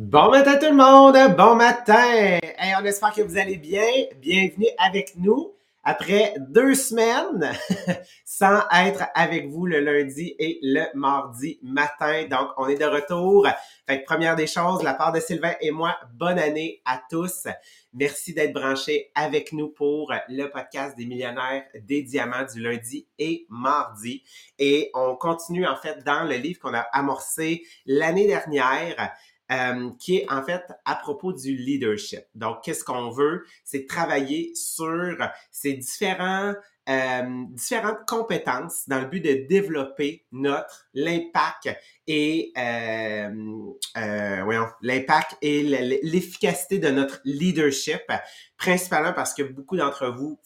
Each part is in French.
Bon matin tout le monde, bon matin. on espère que vous allez bien. Bienvenue avec nous après deux semaines sans être avec vous le lundi et le mardi matin. Donc, on est de retour. Fait que première des choses, la part de Sylvain et moi, bonne année à tous. Merci d'être branchés avec nous pour le podcast des millionnaires des diamants du lundi et mardi. Et on continue en fait dans le livre qu'on a amorcé l'année dernière. Euh, qui est en fait à propos du leadership. Donc, qu'est-ce qu'on veut? C'est travailler sur ces différents, euh, différentes compétences dans le but de développer notre l'impact et euh, euh voyons, l'impact et l'efficacité de notre leadership, principalement parce que beaucoup d'entre vous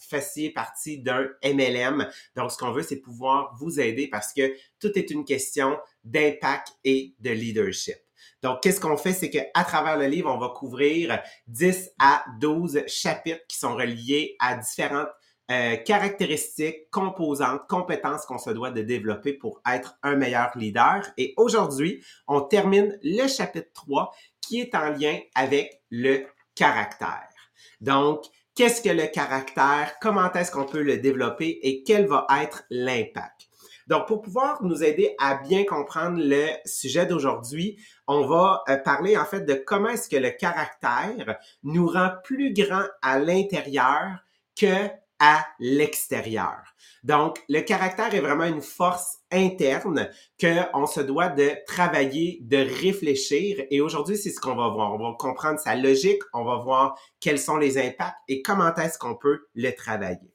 fassiez partie d'un MLM. Donc, ce qu'on veut, c'est pouvoir vous aider parce que tout est une question d'impact et de leadership. Donc, qu'est-ce qu'on fait? C'est qu'à travers le livre, on va couvrir 10 à 12 chapitres qui sont reliés à différentes euh, caractéristiques, composantes, compétences qu'on se doit de développer pour être un meilleur leader. Et aujourd'hui, on termine le chapitre 3 qui est en lien avec le caractère. Donc, qu'est-ce que le caractère? Comment est-ce qu'on peut le développer? Et quel va être l'impact? Donc, pour pouvoir nous aider à bien comprendre le sujet d'aujourd'hui, on va euh, parler en fait de comment est-ce que le caractère nous rend plus grands à l'intérieur que à l'extérieur. Donc, le caractère est vraiment une force interne qu'on se doit de travailler, de réfléchir. Et aujourd'hui, c'est ce qu'on va voir. On va comprendre sa logique, on va voir quels sont les impacts et comment est-ce qu'on peut le travailler.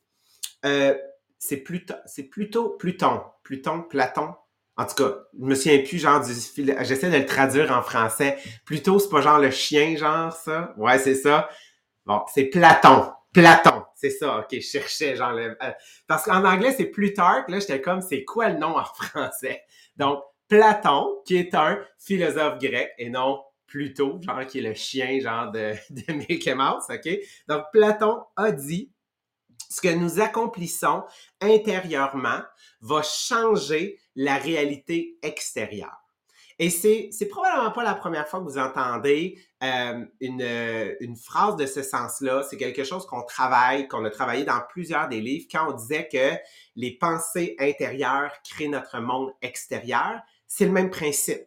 Euh, c'est plutôt, c'est plutôt Pluton, Pluton, Platon. En tout cas, je me souviens plus, genre, du j'essaie de le traduire en français. Plutôt, c'est pas genre le chien, genre, ça? Ouais, c'est ça. Bon, c'est Platon. Platon, c'est ça. Ok, je cherchais, genre, euh, parce qu'en anglais, c'est Plutarque. Là, j'étais comme, c'est quoi le nom en français? Donc, Platon, qui est un philosophe grec, et non Pluto, genre, qui est le chien, genre, de, de Mickey Mouse, ok? Donc, Platon a dit ce que nous accomplissons intérieurement va changer la réalité extérieure. Et c'est, c'est probablement pas la première fois que vous entendez euh, une, une phrase de ce sens-là. C'est quelque chose qu'on travaille, qu'on a travaillé dans plusieurs des livres quand on disait que les pensées intérieures créent notre monde extérieur. C'est le même principe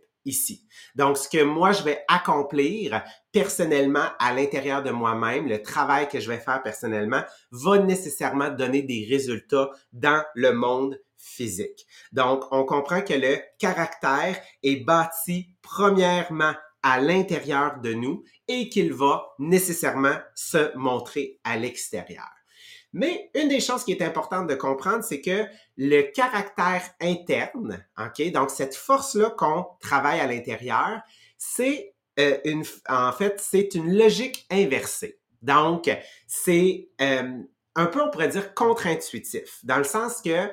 Donc, ce que moi, je vais accomplir personnellement à l'intérieur de moi-même, le travail que je vais faire personnellement, va nécessairement donner des résultats dans le monde physique. Donc, on comprend que le caractère est bâti premièrement à l'intérieur de nous et qu'il va nécessairement se montrer à l'extérieur. Mais une des choses qui est importante de comprendre, c'est que le caractère interne, ok, donc cette force-là qu'on travaille à l'intérieur, c'est euh, une, en fait, c'est une logique inversée. Donc, c'est euh, un peu, on pourrait dire, contre-intuitif, dans le sens que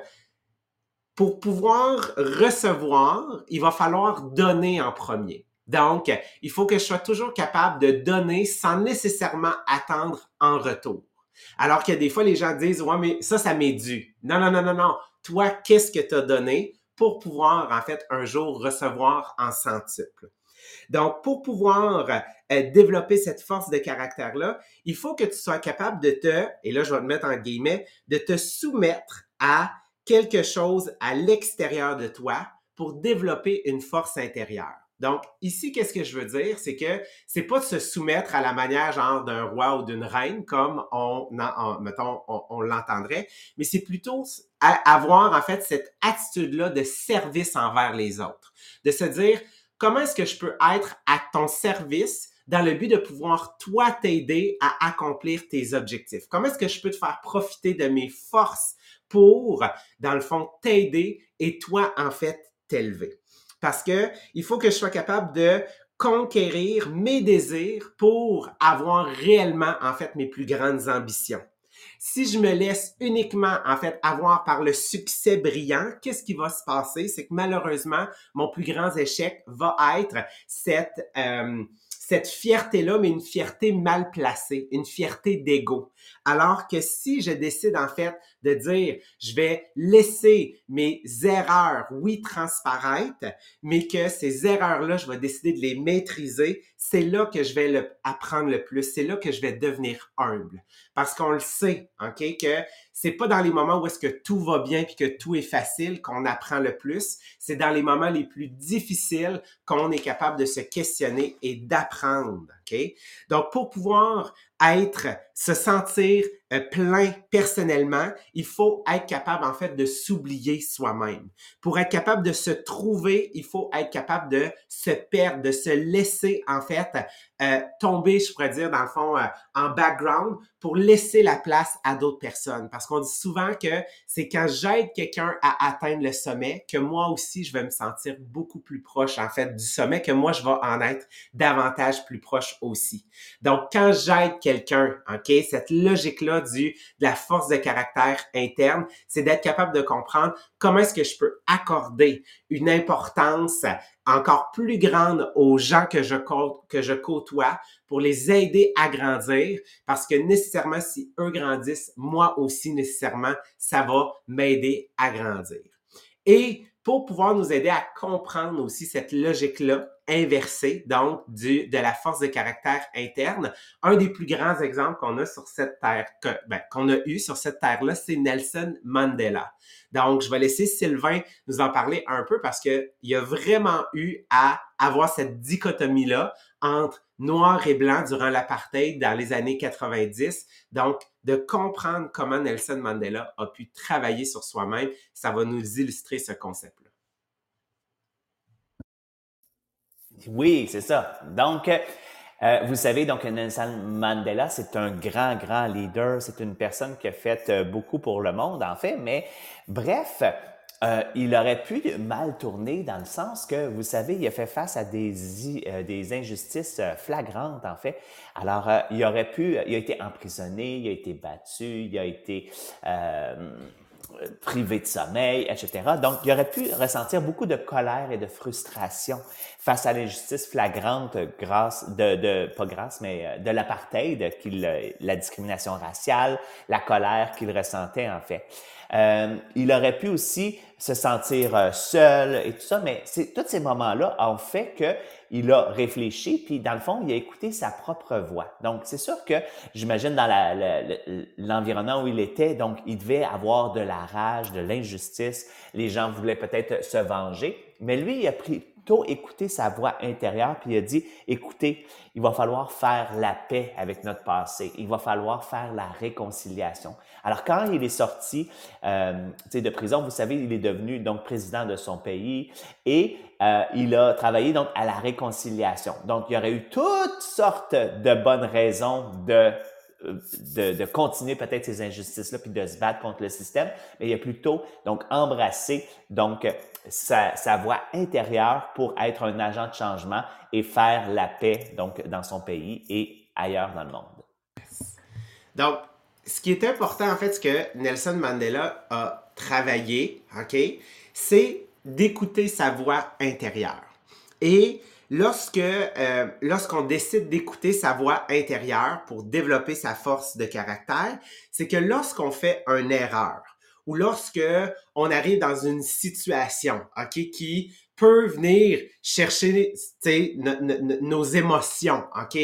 pour pouvoir recevoir, il va falloir donner en premier. Donc, il faut que je sois toujours capable de donner sans nécessairement attendre en retour. Alors que des fois, les gens disent, ouais, mais ça, ça m'est dû. Non, non, non, non, non. Toi, qu'est-ce que tu as donné pour pouvoir, en fait, un jour recevoir en centuple? Donc, pour pouvoir euh, développer cette force de caractère-là, il faut que tu sois capable de te, et là, je vais te mettre en guillemets, de te soumettre à quelque chose à l'extérieur de toi pour développer une force intérieure. Donc, ici, qu'est-ce que je veux dire? C'est que c'est pas de se soumettre à la manière genre d'un roi ou d'une reine, comme on, mettons, on, l'entendrait, mais c'est plutôt avoir, en fait, cette attitude-là de service envers les autres. De se dire, comment est-ce que je peux être à ton service dans le but de pouvoir, toi, t'aider à accomplir tes objectifs? Comment est-ce que je peux te faire profiter de mes forces pour, dans le fond, t'aider et toi, en fait, t'élever? Parce que il faut que je sois capable de conquérir mes désirs pour avoir réellement, en fait, mes plus grandes ambitions. Si je me laisse uniquement, en fait, avoir par le succès brillant, qu'est-ce qui va se passer? C'est que malheureusement, mon plus grand échec va être cette, euh, cette fierté-là, mais une fierté mal placée, une fierté d'ego. Alors que si je décide en fait de dire, je vais laisser mes erreurs, oui, transparaître, mais que ces erreurs-là, je vais décider de les maîtriser, c'est là que je vais le, apprendre le plus, c'est là que je vais devenir humble. Parce qu'on le sait, OK, que c'est pas dans les moments où est-ce que tout va bien puis que tout est facile qu'on apprend le plus, c'est dans les moments les plus difficiles qu'on est capable de se questionner et d'apprendre, Donc pour pouvoir être, se sentir euh, plein personnellement, il faut être capable en fait de s'oublier soi-même. Pour être capable de se trouver, il faut être capable de se perdre, de se laisser en fait euh, tomber, je pourrais dire dans le fond, euh, en background pour laisser la place à d'autres personnes. Parce qu'on dit souvent que c'est quand j'aide quelqu'un à atteindre le sommet que moi aussi je vais me sentir beaucoup plus proche en fait du sommet, que moi je vais en être davantage plus proche aussi. Donc quand j'aide quelqu'un, ok, cette logique là du de la force de caractère interne, c'est d'être capable de comprendre comment est-ce que je peux accorder une importance encore plus grande aux gens que je, que je côtoie pour les aider à grandir parce que nécessairement si eux grandissent, moi aussi nécessairement, ça va m'aider à grandir. Et pour pouvoir nous aider à comprendre aussi cette logique-là inversée, donc du, de la force de caractère interne. Un des plus grands exemples qu'on a sur cette terre, ben, qu'on a eu sur cette terre-là, c'est Nelson Mandela. Donc, je vais laisser Sylvain nous en parler un peu parce qu'il y a vraiment eu à avoir cette dichotomie-là entre noir et blanc durant l'apartheid dans les années 90. Donc, de comprendre comment Nelson Mandela a pu travailler sur soi-même, ça va nous illustrer ce concept-là. Oui, c'est ça. Donc, euh, vous savez, donc Nelson Mandela, c'est un grand, grand leader. C'est une personne qui a fait euh, beaucoup pour le monde, en fait. Mais bref, euh, il aurait pu mal tourner dans le sens que, vous savez, il a fait face à des, euh, des injustices euh, flagrantes, en fait. Alors, il aurait pu, il a été emprisonné, il a été battu, il a été privé de sommeil, etc. Donc, il aurait pu ressentir beaucoup de colère et de frustration face à l'injustice flagrante grâce de, de pas grâce, mais de l'apartheid, la discrimination raciale, la colère qu'il ressentait, en fait. Euh, il aurait pu aussi se sentir euh, seul et tout ça, mais c'est, tous ces moments-là ont fait que il a réfléchi, puis dans le fond, il a écouté sa propre voix. Donc, c'est sûr que j'imagine dans l'environnement où il était, donc il devait avoir de la rage, de l'injustice. Les gens voulaient peut-être se venger, mais lui, il a pris plutôt écouté sa voix intérieure, puis il a dit, écoutez, il va falloir faire la paix avec notre passé, il va falloir faire la réconciliation. Alors quand il est sorti euh, de prison, vous savez, il est devenu donc président de son pays et euh, il a travaillé donc à la réconciliation. Donc il y aurait eu toutes sortes de bonnes raisons de de, continuer peut-être ces injustices-là puis de se battre contre le système, mais il a plutôt donc embrassé donc sa, sa voix intérieure pour être un agent de changement et faire la paix donc dans son pays et ailleurs dans le monde. Donc, ce qui est important en fait, ce que Nelson Mandela a travaillé, ok, c'est d'écouter sa voix intérieure. Et lorsque euh, lorsqu'on décide d'écouter sa voix intérieure pour développer sa force de caractère, c'est que lorsqu'on fait une erreur ou lorsque on arrive dans une situation, ok, qui peut venir chercher nos émotions, ok,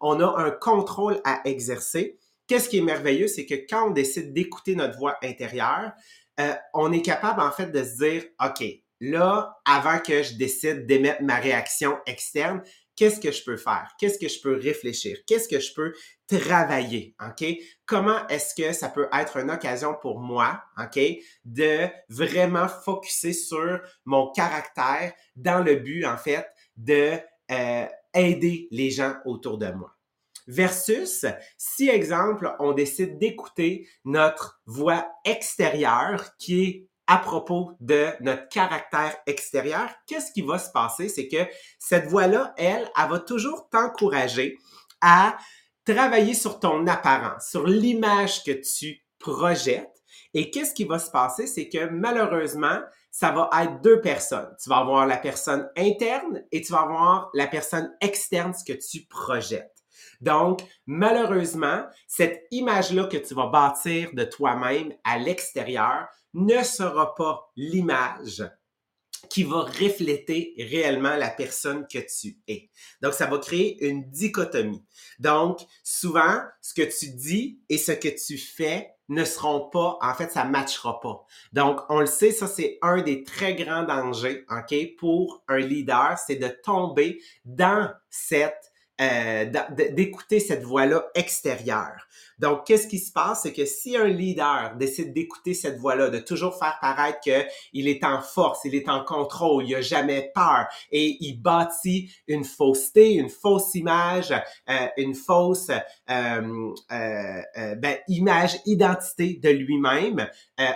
on a un contrôle à exercer. Qu'est-ce qui est merveilleux, c'est que quand on décide d'écouter notre voix intérieure, euh, on est capable en fait de se dire, ok, là, avant que je décide d'émettre ma réaction externe, qu'est-ce que je peux faire? Qu'est-ce que je peux réfléchir? Qu'est-ce que je peux travailler? OK? Comment est-ce que ça peut être une occasion pour moi, OK, de vraiment focuser sur mon caractère dans le but, en fait, de euh, aider les gens autour de moi? Versus si, exemple, on décide d'écouter notre voix extérieure qui est à propos de notre caractère extérieur, qu'est-ce qui va se passer? C'est que cette voix-là, elle, elle va toujours t'encourager à travailler sur ton apparence, sur l'image que tu projettes. Et qu'est-ce qui va se passer? C'est que malheureusement, ça va être deux personnes. Tu vas avoir la personne interne et tu vas avoir la personne externe, ce que tu projettes. Donc, malheureusement, cette image-là que tu vas bâtir de toi-même à l'extérieur ne sera pas l'image qui va refléter réellement la personne que tu es. Donc, ça va créer une dichotomie. Donc, souvent, ce que tu dis et ce que tu fais ne seront pas, en fait, ça matchera pas. Donc, on le sait, ça, c'est un des très grands dangers, OK, pour un leader, c'est de tomber dans cette euh, d'écouter cette voix-là extérieure. Donc, qu'est-ce qui se passe? C'est que si un leader décide d'écouter cette voix-là, de toujours faire paraître qu'il est en force, il est en contrôle, il a jamais peur et il bâtit une fausseté, une fausse image, euh, une fausse euh, ben, image, identité de lui-même,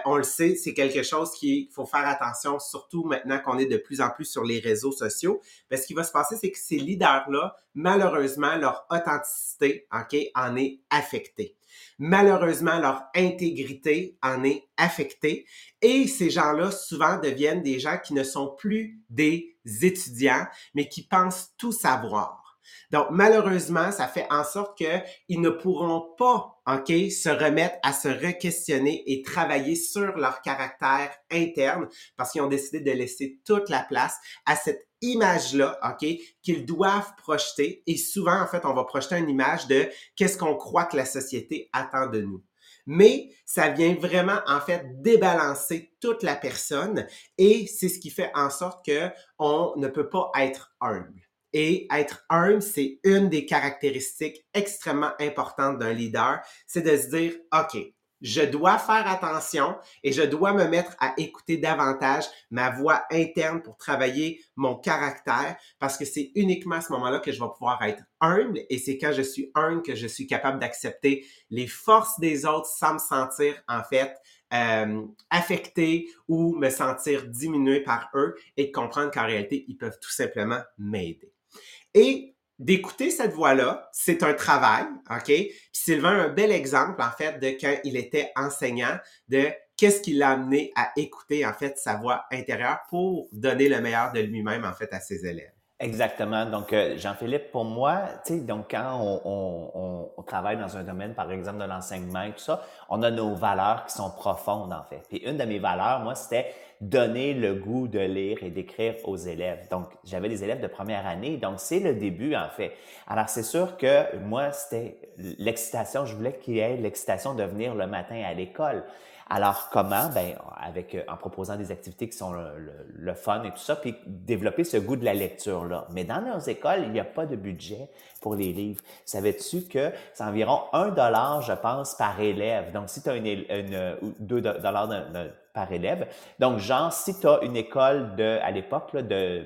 on le sait, c'est quelque chose qu'il faut faire attention, surtout maintenant qu'on est de plus en plus sur les réseaux sociaux. Parce ce qui va se passer, c'est que ces leaders-là, malheureusement, leur authenticité, OK, en est affectée. Malheureusement, leur intégrité en est affectée. Et ces gens-là, souvent, deviennent des gens qui ne sont plus des étudiants, mais qui pensent tout savoir. Donc, malheureusement, ça fait en sorte qu'ils ne pourront pas, OK, se remettre à se re-questionner et travailler sur leur caractère interne parce qu'ils ont décidé de laisser toute la place à cette image-là, OK, qu'ils doivent projeter. Et souvent, en fait, on va projeter une image de qu'est-ce qu'on croit que la société attend de nous. Mais ça vient vraiment, en fait, débalancer toute la personne et c'est ce qui fait en sorte que on ne peut pas être humble. Et être humble, c'est une des caractéristiques extrêmement importantes d'un leader, c'est de se dire, OK, je dois faire attention et je dois me mettre à écouter davantage ma voix interne pour travailler mon caractère parce que c'est uniquement à ce moment-là que je vais pouvoir être humble et c'est quand je suis humble que je suis capable d'accepter les forces des autres sans me sentir en fait euh, affecté ou me sentir diminué par eux et comprendre qu'en réalité, ils peuvent tout simplement m'aider. Et d'écouter cette voix-là, c'est un travail, OK? Puis Sylvain un bel exemple, en fait, de quand il était enseignant, de qu'est-ce qui l'a amené à écouter, en fait, sa voix intérieure pour donner le meilleur de lui-même, en fait, à ses élèves. Exactement. Donc, euh, Jean-Philippe, pour moi, tu sais, donc quand on, on, on, travaille dans un domaine, par exemple, de l'enseignement et tout ça, on a nos valeurs qui sont profondes, en fait. Puis une de mes valeurs, moi, c'était donner le goût de lire et d'écrire aux élèves. Donc, j'avais des élèves de première année, donc c'est le début, en fait. Alors, c'est sûr que moi, c'était l'excitation, je voulais qu'il y ait l'excitation de venir le matin à l'école. Alors comment? Ben avec euh, en proposant des activités qui sont le, fun et tout ça, puis développer ce goût de la lecture là. Mais dans nos écoles, il n'y a pas de budget pour les livres. Savais-tu que c'est environ un dollar, je pense, par élève? Donc si tu as une, une, deux dollars Donc genre si tu as une école de à l'époque de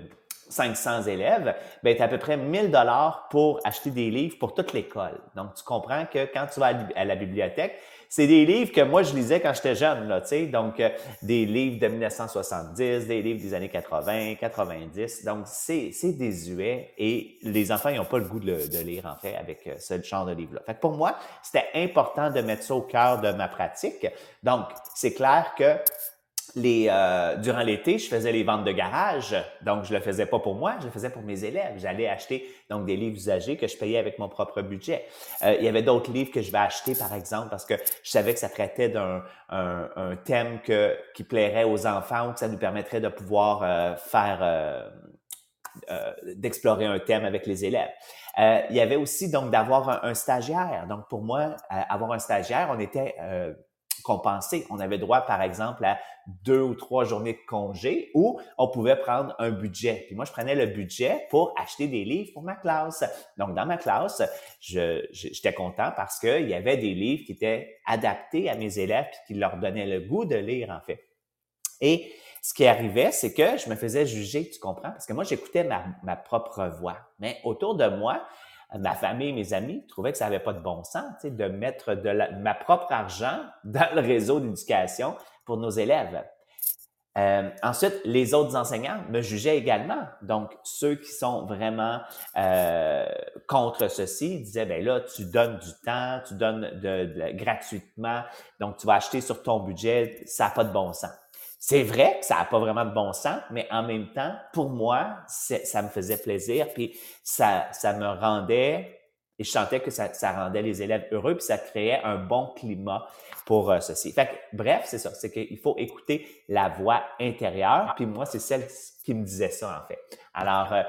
500 élèves, ben tu as à peu près 1000 dollars pour acheter des livres pour toute l'école. Donc tu comprends que quand tu vas à la bibliothèque, c'est des livres que moi, je lisais quand j'étais jeune, là, tu sais. Donc, euh, des livres de 1970, des livres des années 80, 90. Donc, c'est, désuet et les enfants, ils n'ont pas le goût de, de, lire, en fait, avec euh, ce genre de livre-là. Fait que pour moi, c'était important de mettre ça au cœur de ma pratique. Donc, c'est clair que les, euh, durant l'été, je faisais les ventes de garage. Donc, je le faisais pas pour moi, je le faisais pour mes élèves. J'allais acheter donc des livres usagés que je payais avec mon propre budget. Euh, il y avait d'autres livres que je vais acheter, par exemple, parce que je savais que ça traitait d'un un, un thème que, qui plairait aux enfants ou que ça nous permettrait de pouvoir euh, faire euh, euh, d'explorer un thème avec les élèves. il y avait aussi donc d'avoir un, un, stagiaire. Donc pour moi, avoir un stagiaire, on était compensé. On avait droit, par exemple, à deux ou trois journées de congé ou on pouvait prendre un budget. Puis moi, je prenais le budget pour acheter des livres pour ma classe. Donc, dans ma classe, j'étais content parce qu'il y avait des livres qui étaient adaptés à mes élèves et qui leur donnaient le goût de lire, en fait. Et ce qui arrivait, c'est que je me faisais juger, tu comprends? Parce que moi, j'écoutais ma, ma propre voix. Mais autour de moi, ma famille, mes amis trouvaient que ça n'avait pas de bon sens de mettre de, ma propre argent dans le réseau d'éducation pour nos élèves. Euh, ensuite, les autres enseignants me jugeaient également. Donc, ceux qui sont vraiment euh, contre ceci disaient, ben là, tu donnes du temps, tu donnes de, gratuitement, donc tu vas acheter sur ton budget, ça n'a pas de bon sens. C'est vrai que ça n'a pas vraiment de bon sens, mais en même temps, pour moi, ça me faisait plaisir, puis ça, ça me rendait, et je sentais que ça, ça rendait les élèves heureux, puis ça créait un bon climat pour euh, ceci. Fait que, bref, c'est ça, c'est qu'il faut écouter la voix intérieure, puis moi, c'est celle qui me disait ça, en fait. Alors, euh,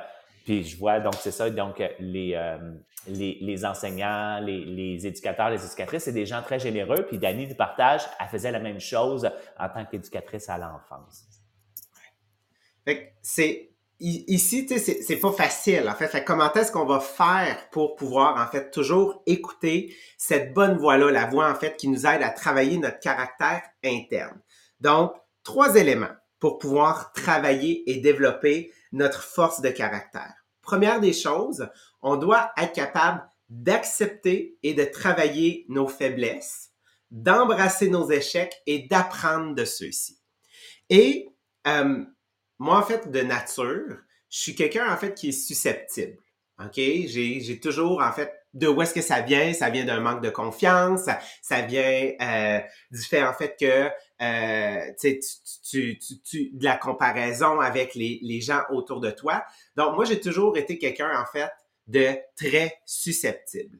puis je vois, donc c'est ça, donc les, euh, les, les, enseignants, les, les, éducateurs, les éducatrices, c'est des gens très généreux. Puis Dani du partage, elle faisait la même chose en tant qu'éducatrice à l'enfance. C'est ici, tu sais, c'est pas facile. En fait, comment est-ce qu'on va faire pour pouvoir en fait toujours écouter cette bonne voix-là, la voix en fait qui nous aide à travailler notre caractère interne? Donc, trois éléments pour pouvoir travailler et développer notre force de caractère. Première des choses, on doit être capable d'accepter et de travailler nos faiblesses, d'embrasser nos échecs et d'apprendre de ceux-ci. Et euh, moi, en fait, de nature, je suis quelqu'un, en fait, qui est susceptible. OK? J'ai toujours, en fait, de où est-ce que ça vient? Ça vient d'un manque de confiance, ça, vient euh, du fait, en fait, que euh, tu, tu, tu, tu, de la comparaison avec les, les gens autour de toi. Donc, moi, j'ai toujours été quelqu'un, en fait, de très susceptible.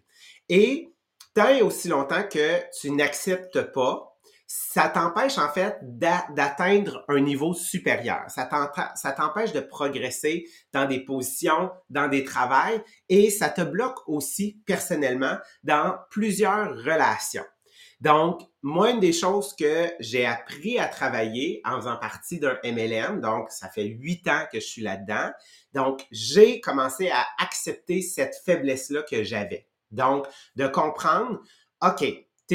Et tant et aussi longtemps que tu n'acceptes pas, ça t'empêche en fait d'atteindre un niveau supérieur. Ça t'empêche de progresser dans des positions, dans des travails et ça te bloque aussi personnellement dans plusieurs relations. Donc, moi, une des choses que j'ai appris à travailler en faisant partie d'un MLM, donc ça fait huit ans que je suis là-dedans, donc j'ai commencé à accepter cette faiblesse-là que j'avais. Donc, de comprendre, OK,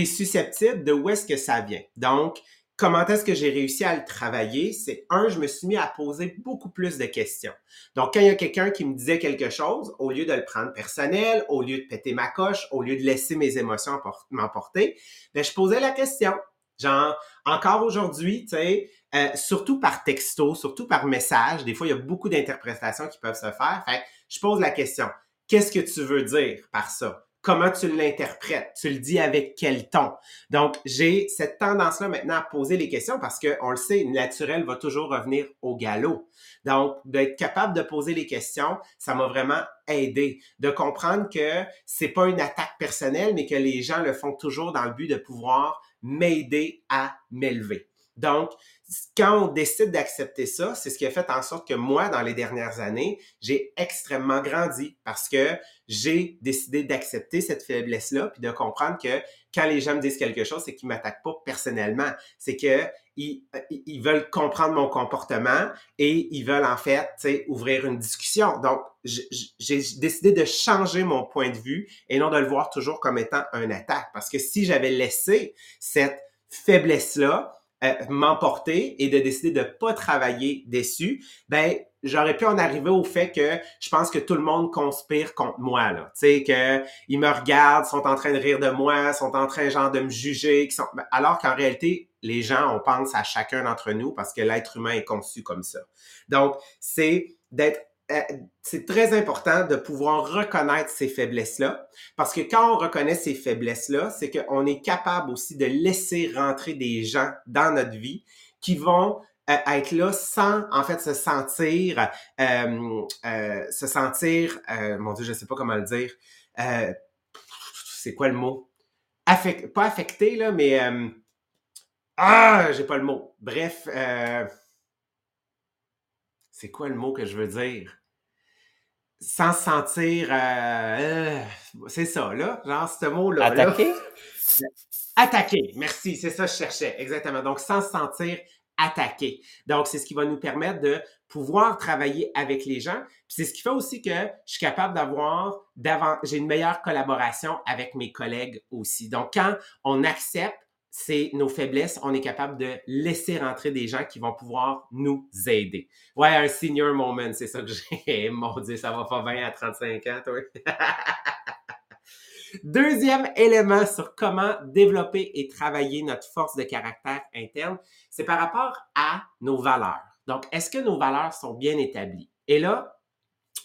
susceptible de où est-ce que ça vient. Donc, comment est-ce que j'ai réussi à le travailler? C'est un, je me suis mis à poser beaucoup plus de questions. Donc, quand il y a quelqu'un qui me disait quelque chose, au lieu de le prendre personnel, au lieu de péter ma coche, au lieu de laisser mes émotions m'emporter, ben, je posais la question. Genre, encore aujourd'hui, tu sais, euh, surtout par texto, surtout par message, des fois, il y a beaucoup d'interprétations qui peuvent se faire. Fait je pose la question. Qu'est-ce que tu veux dire par ça? Comment tu l'interprètes, tu le dis avec quel ton. Donc, j'ai cette tendance-là maintenant à poser les questions parce que on le sait, naturel va toujours revenir au galop. Donc, d'être capable de poser les questions, ça m'a vraiment aidé de comprendre que c'est pas une attaque personnelle, mais que les gens le font toujours dans le but de pouvoir m'aider à m'élever. Donc, quand on décide d'accepter ça, c'est ce qui a fait en sorte que moi, dans les dernières années, j'ai extrêmement grandi parce que j'ai décidé d'accepter cette faiblesse-là, puis de comprendre que quand les gens me disent quelque chose, c'est qu'ils m'attaquent pas personnellement, c'est que ils, veulent comprendre mon comportement et ils veulent en fait ouvrir une discussion. Donc, j'ai décidé de changer mon point de vue et non de le voir toujours comme étant un attaque. Parce que si j'avais laissé cette faiblesse-là, euh, m'emporter et de décider de pas travailler dessus, ben j'aurais pu en arriver au fait que je pense que tout le monde conspire contre moi là, tu sais que ils me regardent, sont en train de rire de moi, sont en train genre de me juger, qui sont ben, alors qu'en réalité les gens on pense à chacun d'entre nous parce que l'être humain est conçu comme ça. Donc c'est d'être c'est très important de pouvoir reconnaître ces faiblesses-là, parce que quand on reconnaît ces faiblesses-là, c'est qu'on est capable aussi de laisser rentrer des gens dans notre vie qui vont euh, être là sans en fait se sentir, euh, euh se sentir, mon Dieu, je sais pas comment le dire, c'est quoi le mot? Affect, pas affecté là, mais ah, j'ai pas le mot. Bref. c'est quoi le mot que je veux dire? Sans se sentir. Euh, euh, c'est ça, là. Genre, ce mot-là. Attaquer? Attaquer. Merci. C'est ça que je cherchais. Exactement. Donc, sans se sentir attaqué. Donc, c'est ce qui va nous permettre de pouvoir travailler avec les gens. Puis c'est ce qui fait aussi que je suis capable d'avoir j'ai une meilleure collaboration avec mes collègues aussi. Donc, quand on accepte c'est nos faiblesses, on est capable de laisser rentrer des gens qui vont pouvoir nous aider. Ouais, un senior moment, c'est ça que j'ai. Mon Dieu, ça va pas 20 à 35 ans, toi. Deuxième élément sur comment développer et travailler notre force de caractère interne, c'est par rapport à nos valeurs. Donc, est-ce que nos valeurs sont bien établies? Et là,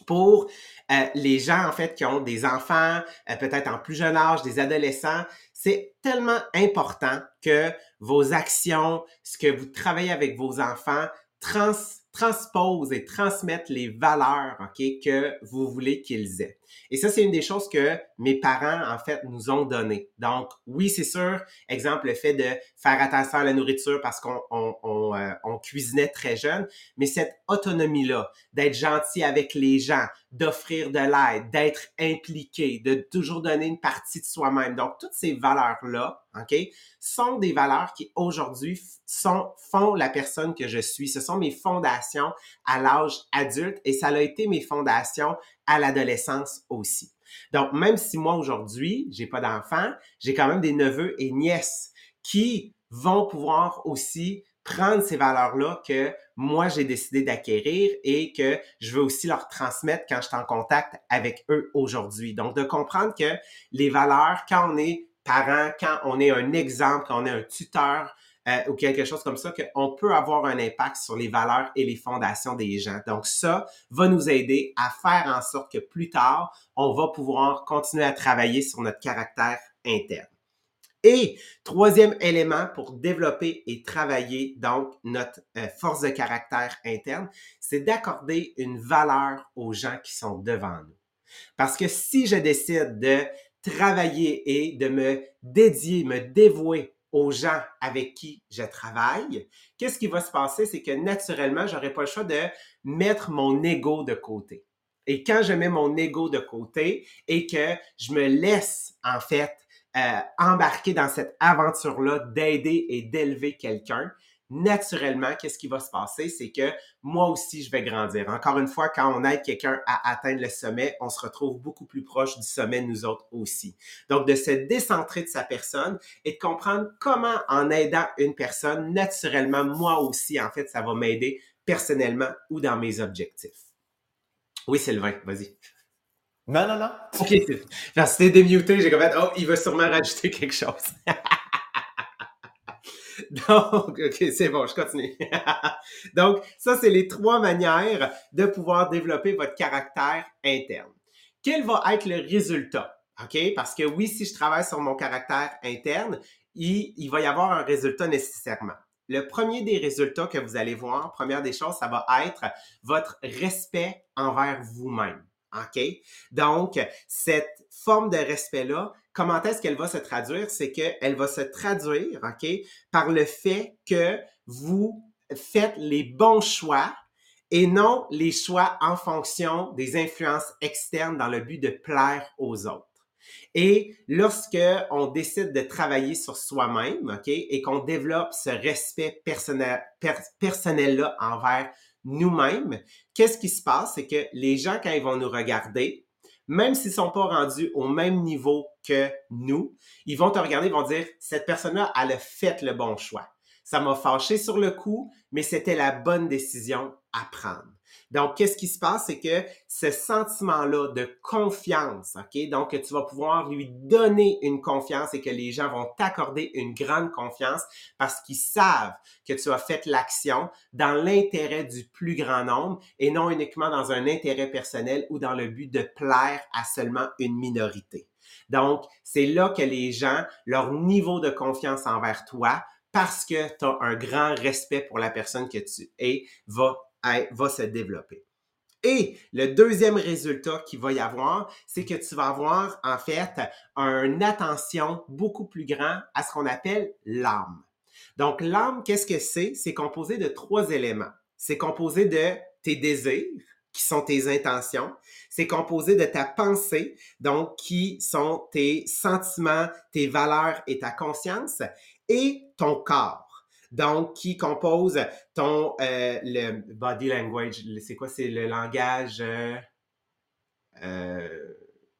pour euh, les gens en fait qui ont des enfants, euh, peut-être en plus jeune âge, des adolescents, c'est tellement important que vos actions, ce que vous travaillez avec vos enfants, trans transpose et transmettent les valeurs que vous voulez qu'ils aient. Et ça, c'est une des choses que mes parents, en fait, nous ont donné. Donc, oui, c'est sûr, exemple, le fait de faire attention à la nourriture parce qu'on on, on, euh, on cuisinait très jeune, mais cette autonomie-là, d'être gentil avec les gens, d'offrir de l'aide, d'être impliqué, de toujours donner une partie de soi-même. Donc, toutes ces valeurs-là, OK, sont des valeurs qui aujourd'hui sont, font la personne que je suis. Ce sont mes fondations à l'âge adulte et ça a été mes fondations à l'adolescence aussi. Donc, même si moi aujourd'hui, j'ai pas d'enfants, j'ai quand même des neveux et nièces qui vont pouvoir aussi prendre ces valeurs-là que moi j'ai décidé d'acquérir et que je veux aussi leur transmettre quand je suis en contact avec eux aujourd'hui. Donc, de comprendre que les valeurs, quand on est parent, quand on est un exemple, quand on est un tuteur, euh, ou quelque chose comme ça, qu'on peut avoir un impact sur les valeurs et les fondations des gens. Donc ça va nous aider à faire en sorte que plus tard, on va pouvoir continuer à travailler sur notre caractère interne. Et troisième élément pour développer et travailler donc notre euh, force de caractère interne, c'est d'accorder une valeur aux gens qui sont devant nous. Parce que si je décide de travailler et de me dédier, me dévouer aux gens avec qui je travaille, qu'est-ce qui va se passer? C'est que naturellement, j'aurai pas le choix de mettre mon ego de côté. Et quand je mets mon ego de côté et que je me laisse, en fait, euh, embarquer dans cette aventure-là d'aider et d'élever quelqu'un, naturellement, qu'est-ce qui va se passer? C'est que moi aussi, je vais grandir. Encore une fois, quand on aide quelqu'un à atteindre le sommet, on se retrouve beaucoup plus proche du sommet, nous autres aussi. Donc, de se décentrer de sa personne et de comprendre comment, en aidant une personne, naturellement, moi aussi, en fait, ça va m'aider personnellement ou dans mes objectifs. Oui, Sylvain, vas-y. Non, non, non. OK, c'était démuté, j'ai comme oh, il va sûrement rajouter quelque chose. Donc, OK, c'est bon, je continue. Donc, ça, c'est les trois manières de pouvoir développer votre caractère interne. Quel va être le résultat? OK? Parce que oui, si je travaille sur mon caractère interne, il, il va y avoir un résultat nécessairement. Le premier des résultats que vous allez voir, première des choses, ça va être votre respect envers vous-même. OK? Donc, cette forme de respect-là, comment est-ce qu'elle va se traduire? C'est qu'elle va se traduire, OK, par le fait que vous faites les bons choix et non les choix en fonction des influences externes dans le but de plaire aux autres. Et lorsque on décide de travailler sur soi-même, OK, et qu'on développe ce respect personnel, personnel-là envers nous-mêmes, qu'est-ce qui se passe? C'est que les gens, quand ils vont nous regarder, même s'ils sont pas rendus au même niveau que nous, ils vont te regarder, ils vont dire, cette personne-là, elle a fait le bon choix. Ça m'a fâché sur le coup, mais c'était la bonne décision à prendre. Donc, qu'est-ce qui se passe? C'est que ce sentiment-là de confiance, OK? Donc, que tu vas pouvoir lui donner une confiance et que les gens vont t'accorder une grande confiance parce qu'ils savent que tu as fait l'action dans l'intérêt du plus grand nombre et non uniquement dans un intérêt personnel ou dans le but de plaire à seulement une minorité. Donc, c'est là que les gens, leur niveau de confiance envers toi, parce que tu as un grand respect pour la personne que tu es, va va se développer. Et le deuxième résultat qu'il va y avoir, c'est que tu vas avoir en fait une attention beaucoup plus grande à ce qu'on appelle l'âme. Donc l'âme, qu'est-ce que c'est? C'est composé de trois éléments. C'est composé de tes désirs, qui sont tes intentions. C'est composé de ta pensée, donc qui sont tes sentiments, tes valeurs et ta conscience, et ton corps donc qui compose ton euh, le body language? C'est quoi? C'est le langage euh, euh,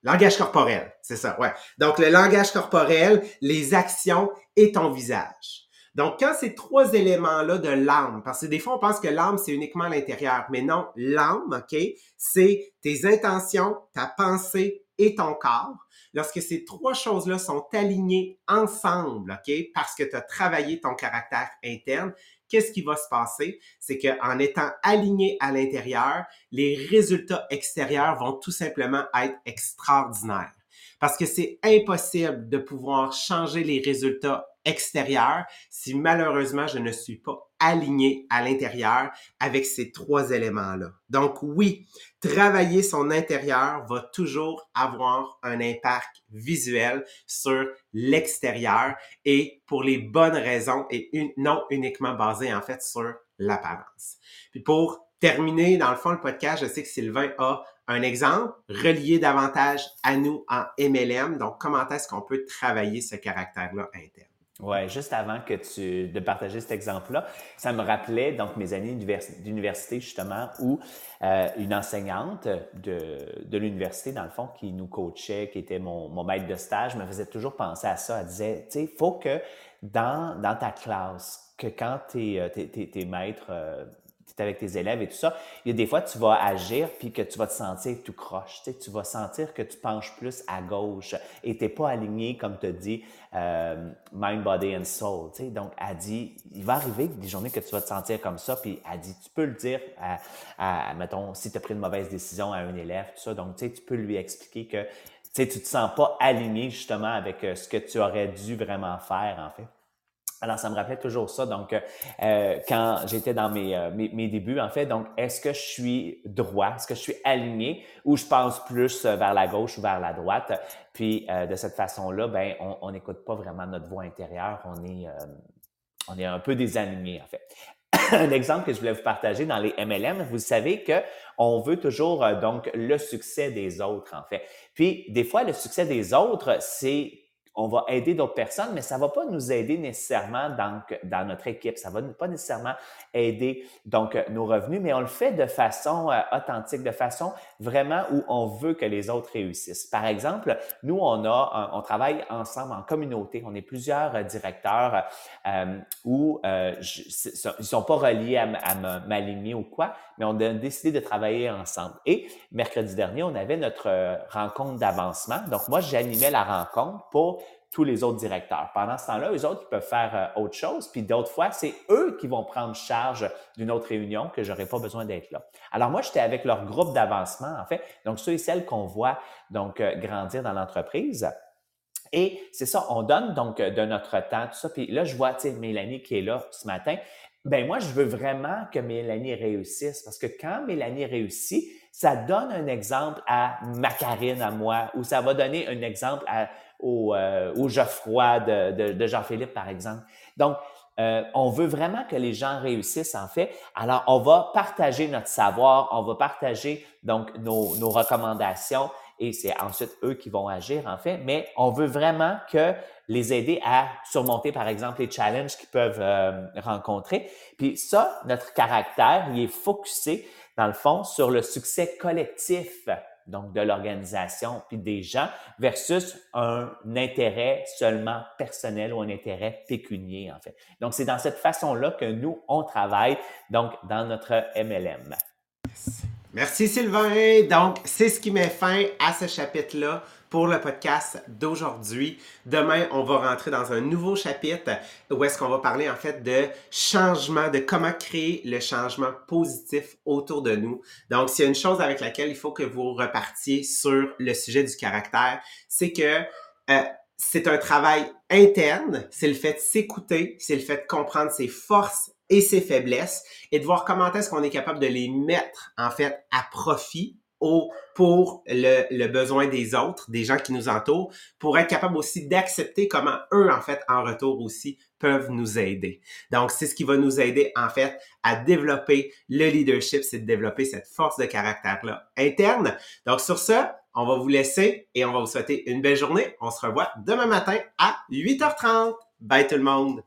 langage corporel, c'est ça, ouais. Donc le langage corporel, les actions et ton visage. Donc, quand ces trois éléments-là de l'âme, parce que des fois, on pense que l'âme, c'est uniquement l'intérieur, mais non, l'âme, OK, c'est tes intentions, ta pensée et ton corps. lorsque ces trois choses-là sont alignées ensemble, OK, parce que tu as travaillé ton caractère interne, qu'est-ce qui va se passer? C'est qu'en étant aligné à l'intérieur, les résultats extérieurs vont tout simplement être extraordinaires. Parce que c'est impossible de pouvoir changer les résultats extérieurs si malheureusement je ne suis pas aligné à l'intérieur avec ces trois éléments-là. Donc oui, travailler son intérieur va toujours avoir un impact visuel sur l'extérieur et pour les bonnes raisons et non uniquement basé en fait sur l'apparence. Puis pour terminer, dans le fond, le podcast, je sais que Sylvain a un exemple relié davantage à nous en MLM. Donc, comment est-ce qu'on peut travailler ce caractère-là interne? Ouais, juste avant que tu de partager cet exemple-là, ça me rappelait donc mes années d'université justement où euh, une enseignante de, de l'université dans le fond qui nous coachait, qui était mon, mon maître de stage, me faisait toujours penser à ça. Elle disait, tu sais, faut que dans, dans ta classe, que quand tes, euh, tes, tes, maîtres euh, avec tes élèves et tout ça, il y a des fois, tu vas agir puis que tu vas te sentir tout croche. Tu, sais, tu vas sentir que tu penches plus à gauche et tu n'es pas aligné, comme tu dis, euh, mind, body and soul. Tu sais. Donc, elle dit, il va arriver des journées que tu vas te sentir comme ça, puis elle dit, tu peux le dire à, à mettons, si tu as pris une mauvaise décision à un élève, tout ça. Donc, tu sais, tu peux lui expliquer que tu tu te sens pas aligné justement avec euh, ce que tu aurais dû vraiment faire, en fait. Alors, ça me rappelait toujours ça. Donc, euh, quand j'étais dans euh, mes, mes, débuts, en fait, donc, est-ce que je suis droit? Est-ce que je suis aligné? Ou je pense plus euh, vers la gauche ou vers la droite? Puis, de cette façon-là, ben, on n'écoute pas vraiment notre voix intérieure. On est, on est un peu désaligné, en fait. un exemple que je voulais vous partager dans les MLM, vous savez que on veut toujours donc le succès des autres en fait. Puis des fois le succès des autres, c'est on va aider d'autres personnes, mais ça va pas nous aider nécessairement dans, dans notre équipe. Ça va pas nécessairement aider donc nos revenus, mais on le fait de façon euh, authentique, de façon vraiment où on veut que les autres réussissent. Par exemple, nous, on a, on travaille ensemble en communauté. On est plusieurs euh, directeurs euh, où euh, ils sont pas reliés à, à m'aligner ou quoi, mais on a décidé de travailler ensemble. Et mercredi dernier, on avait notre rencontre d'avancement. Donc moi, j'animais la rencontre pour tous les autres directeurs. Pendant ce temps-là, eux autres, ils peuvent faire euh, autre chose. Puis d'autres fois, c'est eux qui vont prendre charge d'une autre réunion que j'aurais pas besoin d'être là. Alors moi, j'étais avec leur groupe d'avancement, en fait. Donc ceux et celles qu'on voit donc euh, grandir dans l'entreprise. Et c'est ça, on donne donc euh, de notre temps, tout ça. Puis là, je vois, tu sais, Mélanie qui est là ce matin. Ben moi, je veux vraiment que Mélanie réussisse parce que quand Mélanie réussit, ça donne un exemple à Macarine, à moi, ou ça va donner un exemple à au, euh, au Geoffroy de, de, de Jean-Philippe, par exemple. Donc, euh, on veut vraiment que les gens réussissent, en fait. Alors, on va partager notre savoir, on va partager donc nos, nos recommandations et c'est ensuite eux qui vont agir, en fait. Mais on veut vraiment que les aider à surmonter, par exemple, les challenges qu'ils peuvent euh, rencontrer. Puis ça, notre caractère, il est focusé, dans le fond, sur le succès collectif donc de l'organisation puis des gens, versus un intérêt seulement personnel ou un intérêt pécunier, en fait. Donc, c'est dans cette façon-là que nous, on travaille, donc, dans notre MLM. Merci Sylvain. Donc, c'est ce qui met fin à ce chapitre-là pour le podcast d'aujourd'hui. Demain, on va rentrer dans un nouveau chapitre où est-ce qu'on va parler en fait de changement, de comment créer le changement positif autour de nous. Donc, s'il y a une chose avec laquelle il faut que vous repartiez sur le sujet du caractère, c'est que euh, c'est un travail interne, c'est le fait de s'écouter, c'est le fait de comprendre ses forces et ses faiblesses et de voir comment est-ce qu'on est capable de les mettre en fait à profit pour le, le, besoin des autres, des gens qui nous entourent, pour être capable aussi d'accepter comment eux, en fait, en retour aussi, peuvent nous aider. Donc, c'est ce qui va nous aider, en fait, à développer le leadership, c'est de développer cette force de caractère-là interne. Donc, sur ce, on va vous laisser et on va vous souhaiter une belle journée. On se revoit demain matin à 8h30. Bye tout le monde!